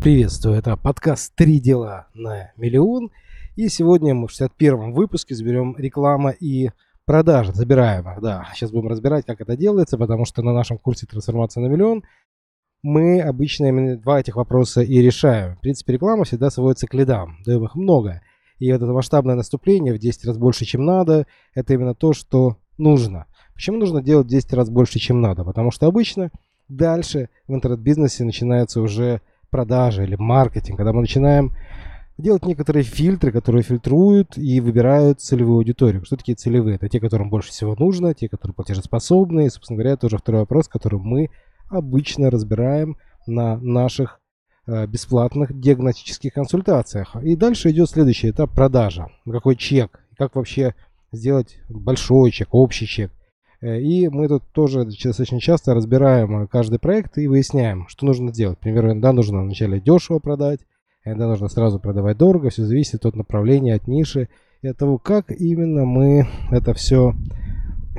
Приветствую, это подкаст «Три дела на миллион». И сегодня мы в 61-м выпуске заберем реклама и продажи, забираем да. Сейчас будем разбирать, как это делается, потому что на нашем курсе «Трансформация на миллион» мы обычно именно два этих вопроса и решаем. В принципе, реклама всегда сводится к лидам, даем их много. И вот это масштабное наступление в 10 раз больше, чем надо, это именно то, что нужно. Почему нужно делать в 10 раз больше, чем надо? Потому что обычно дальше в интернет-бизнесе начинается уже продажи или маркетинг, когда мы начинаем делать некоторые фильтры, которые фильтруют и выбирают целевую аудиторию. Что такие целевые? Это те, которым больше всего нужно, те, которые платежеспособны. И, собственно говоря, это уже второй вопрос, который мы обычно разбираем на наших э, бесплатных диагностических консультациях. И дальше идет следующий этап продажа. Какой чек? Как вообще сделать большой чек, общий чек? Э, и мы тут тоже достаточно часто разбираем э, каждый проект и выясняем, что нужно делать. Например, иногда нужно вначале дешево продать, иногда нужно сразу продавать дорого. Все зависит от направления, от ниши и от того, как именно мы это все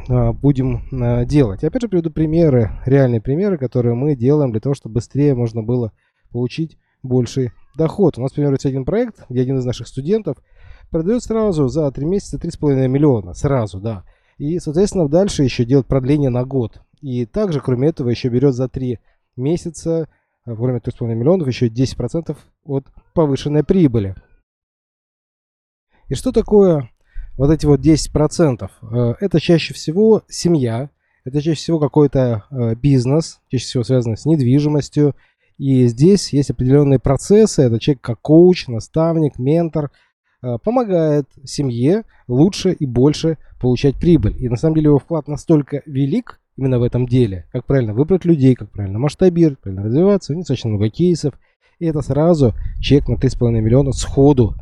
а, будем а, делать. опять же приведу примеры, реальные примеры, которые мы делаем для того, чтобы быстрее можно было получить больший доход. У нас, например, есть один проект, где один из наших студентов продает сразу за 3 месяца 3,5 миллиона. Сразу, да. И, соответственно, дальше еще делает продление на год. И также, кроме этого, еще берет за 3 месяца, э, кроме 3,5 миллионов, еще 10% от повышенной прибыли. И что такое вот эти вот 10%? Э, это чаще всего семья, это чаще всего какой-то э, бизнес, чаще всего связанный с недвижимостью. И здесь есть определенные процессы. Это человек как коуч, наставник, ментор – помогает семье лучше и больше получать прибыль. И на самом деле его вклад настолько велик именно в этом деле, как правильно выбрать людей, как правильно масштабировать, правильно развиваться, у него достаточно много кейсов. И это сразу чек на 3,5 миллиона сходу.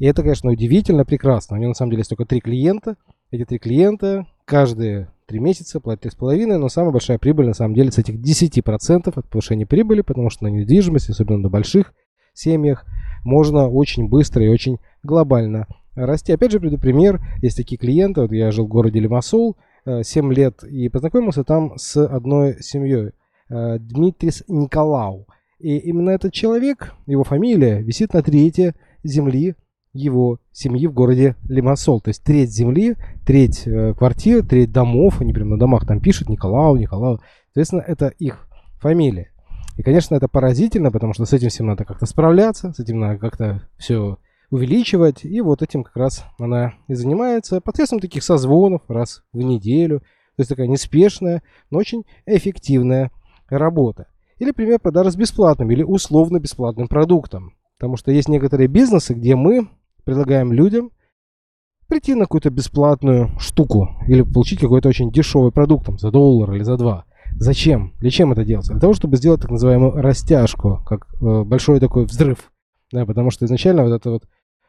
И это, конечно, удивительно прекрасно. У него на самом деле есть только три клиента. Эти три клиента каждые три месяца платят 3,5, но самая большая прибыль на самом деле с этих 10% от повышения прибыли, потому что на недвижимость, особенно на больших семьях, можно очень быстро и очень глобально расти. Опять же, приду пример. Есть такие клиенты. Вот я жил в городе Лимассол 7 э, лет и познакомился там с одной семьей. Э, Дмитрис Николау. И именно этот человек, его фамилия, висит на третьей земли его семьи в городе Лимассол. То есть треть земли, треть э, квартир, треть домов. Они прямо на домах там пишут Николау, Николау. Соответственно, это их фамилия. И, конечно, это поразительно, потому что с этим всем надо как-то справляться, с этим надо как-то все увеличивать. И вот этим как раз она и занимается посредством таких созвонов раз в неделю. То есть такая неспешная, но очень эффективная работа. Или, например, продажа с бесплатным или условно бесплатным продуктом. Потому что есть некоторые бизнесы, где мы предлагаем людям прийти на какую-то бесплатную штуку или получить какой-то очень дешевый продукт там, за доллар или за два. Зачем? Для чем это делается? Для того, чтобы сделать так называемую растяжку, как э, большой такой взрыв. Да, потому что изначально вот этот вот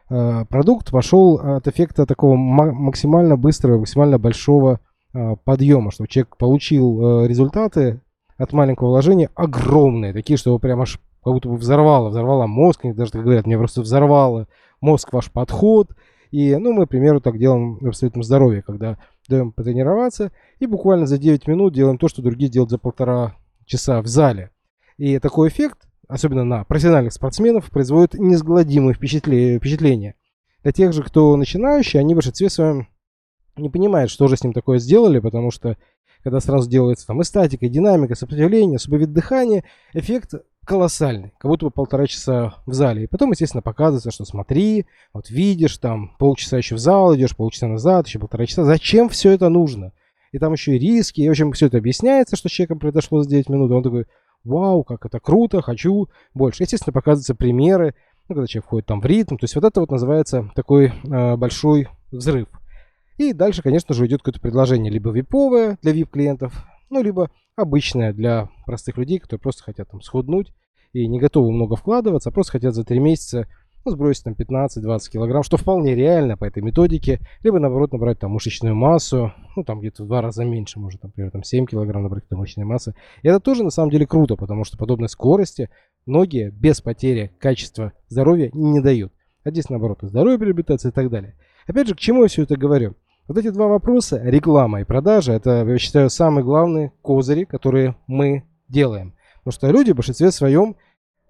э, продукт пошел от эффекта такого максимально быстрого, максимально большого э, подъема, чтобы человек получил э, результаты от маленького вложения огромные, такие, что его прям аж как будто бы взорвало, взорвало мозг, они даже так говорят, мне просто взорвало мозг ваш подход. И, ну, мы, к примеру, так делаем в абсолютном здоровье, когда даем потренироваться и буквально за 9 минут делаем то, что другие делают за полтора часа в зале. И такой эффект, особенно на профессиональных спортсменов, производит несгладимое впечатление. Для тех же, кто начинающий, они в большинстве своем не понимают, что же с ним такое сделали, потому что когда сразу делается там и статика, и динамика, сопротивление, особый вид дыхания, эффект колоссальный, как будто бы полтора часа в зале. И потом, естественно, показывается, что смотри, вот видишь, там полчаса еще в зал идешь, полчаса назад, еще полтора часа. Зачем все это нужно? И там еще и риски, и, в общем, все это объясняется, что с человеком произошло за 9 минут. Он такой, вау, как это круто, хочу больше. Естественно, показываются примеры, ну, когда человек входит там в ритм. То есть вот это вот называется такой э, большой взрыв. И дальше, конечно же, идет какое-то предложение либо виповое для VIP-клиентов, ну, либо обычная для простых людей, которые просто хотят там схуднуть и не готовы много вкладываться, а просто хотят за 3 месяца ну, сбросить там 15-20 килограмм, что вполне реально по этой методике, либо наоборот набрать там мышечную массу, ну там где-то в два раза меньше, может, например, там 7 килограмм набрать там мышечной массы. И это тоже на самом деле круто, потому что подобной скорости многие без потери качества здоровья не дают. А здесь наоборот и здоровье приобретается и так далее. Опять же, к чему я все это говорю? Вот эти два вопроса, реклама и продажа, это, я считаю, самые главные козыри, которые мы делаем. Потому что люди в большинстве своем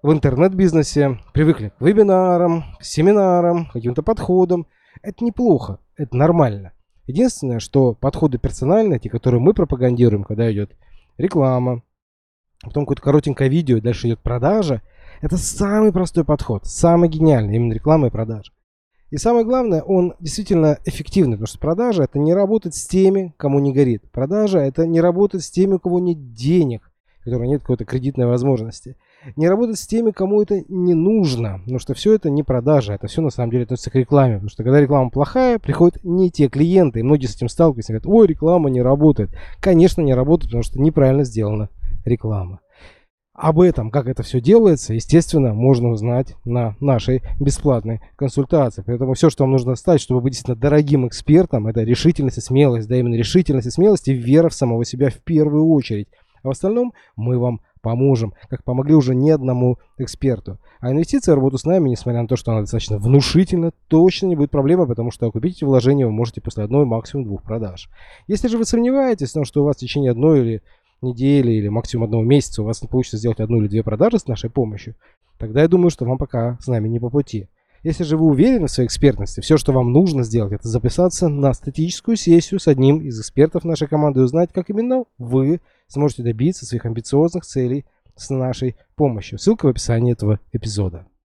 в интернет-бизнесе привыкли к вебинарам, к семинарам, к каким-то подходам. Это неплохо, это нормально. Единственное, что подходы персональные, те, которые мы пропагандируем, когда идет реклама, потом какое-то коротенькое видео, дальше идет продажа, это самый простой подход, самый гениальный, именно реклама и продажа. И самое главное, он действительно эффективный, потому что продажа это не работать с теми, кому не горит. Продажа это не работать с теми, у кого нет денег, у которых нет какой-то кредитной возможности. Не работать с теми, кому это не нужно, потому что все это не продажа, это все на самом деле относится к рекламе. Потому что когда реклама плохая, приходят не те клиенты, и многие с этим сталкиваются, говорят, ой, реклама не работает. Конечно, не работает, потому что неправильно сделана реклама. Об этом, как это все делается, естественно, можно узнать на нашей бесплатной консультации. Поэтому все, что вам нужно стать, чтобы быть действительно дорогим экспертом, это решительность и смелость, да именно решительность и смелость и вера в самого себя в первую очередь. А в остальном мы вам поможем, как помогли уже не одному эксперту. А инвестиции в работу с нами, несмотря на то, что она достаточно внушительна, точно не будет проблемой, потому что окупить эти вложения вы можете после одной, максимум двух продаж. Если же вы сомневаетесь в том, что у вас в течение одной или недели или максимум одного месяца у вас не получится сделать одну или две продажи с нашей помощью, тогда я думаю, что вам пока с нами не по пути. Если же вы уверены в своей экспертности, все, что вам нужно сделать, это записаться на статическую сессию с одним из экспертов нашей команды и узнать, как именно вы сможете добиться своих амбициозных целей с нашей помощью. Ссылка в описании этого эпизода.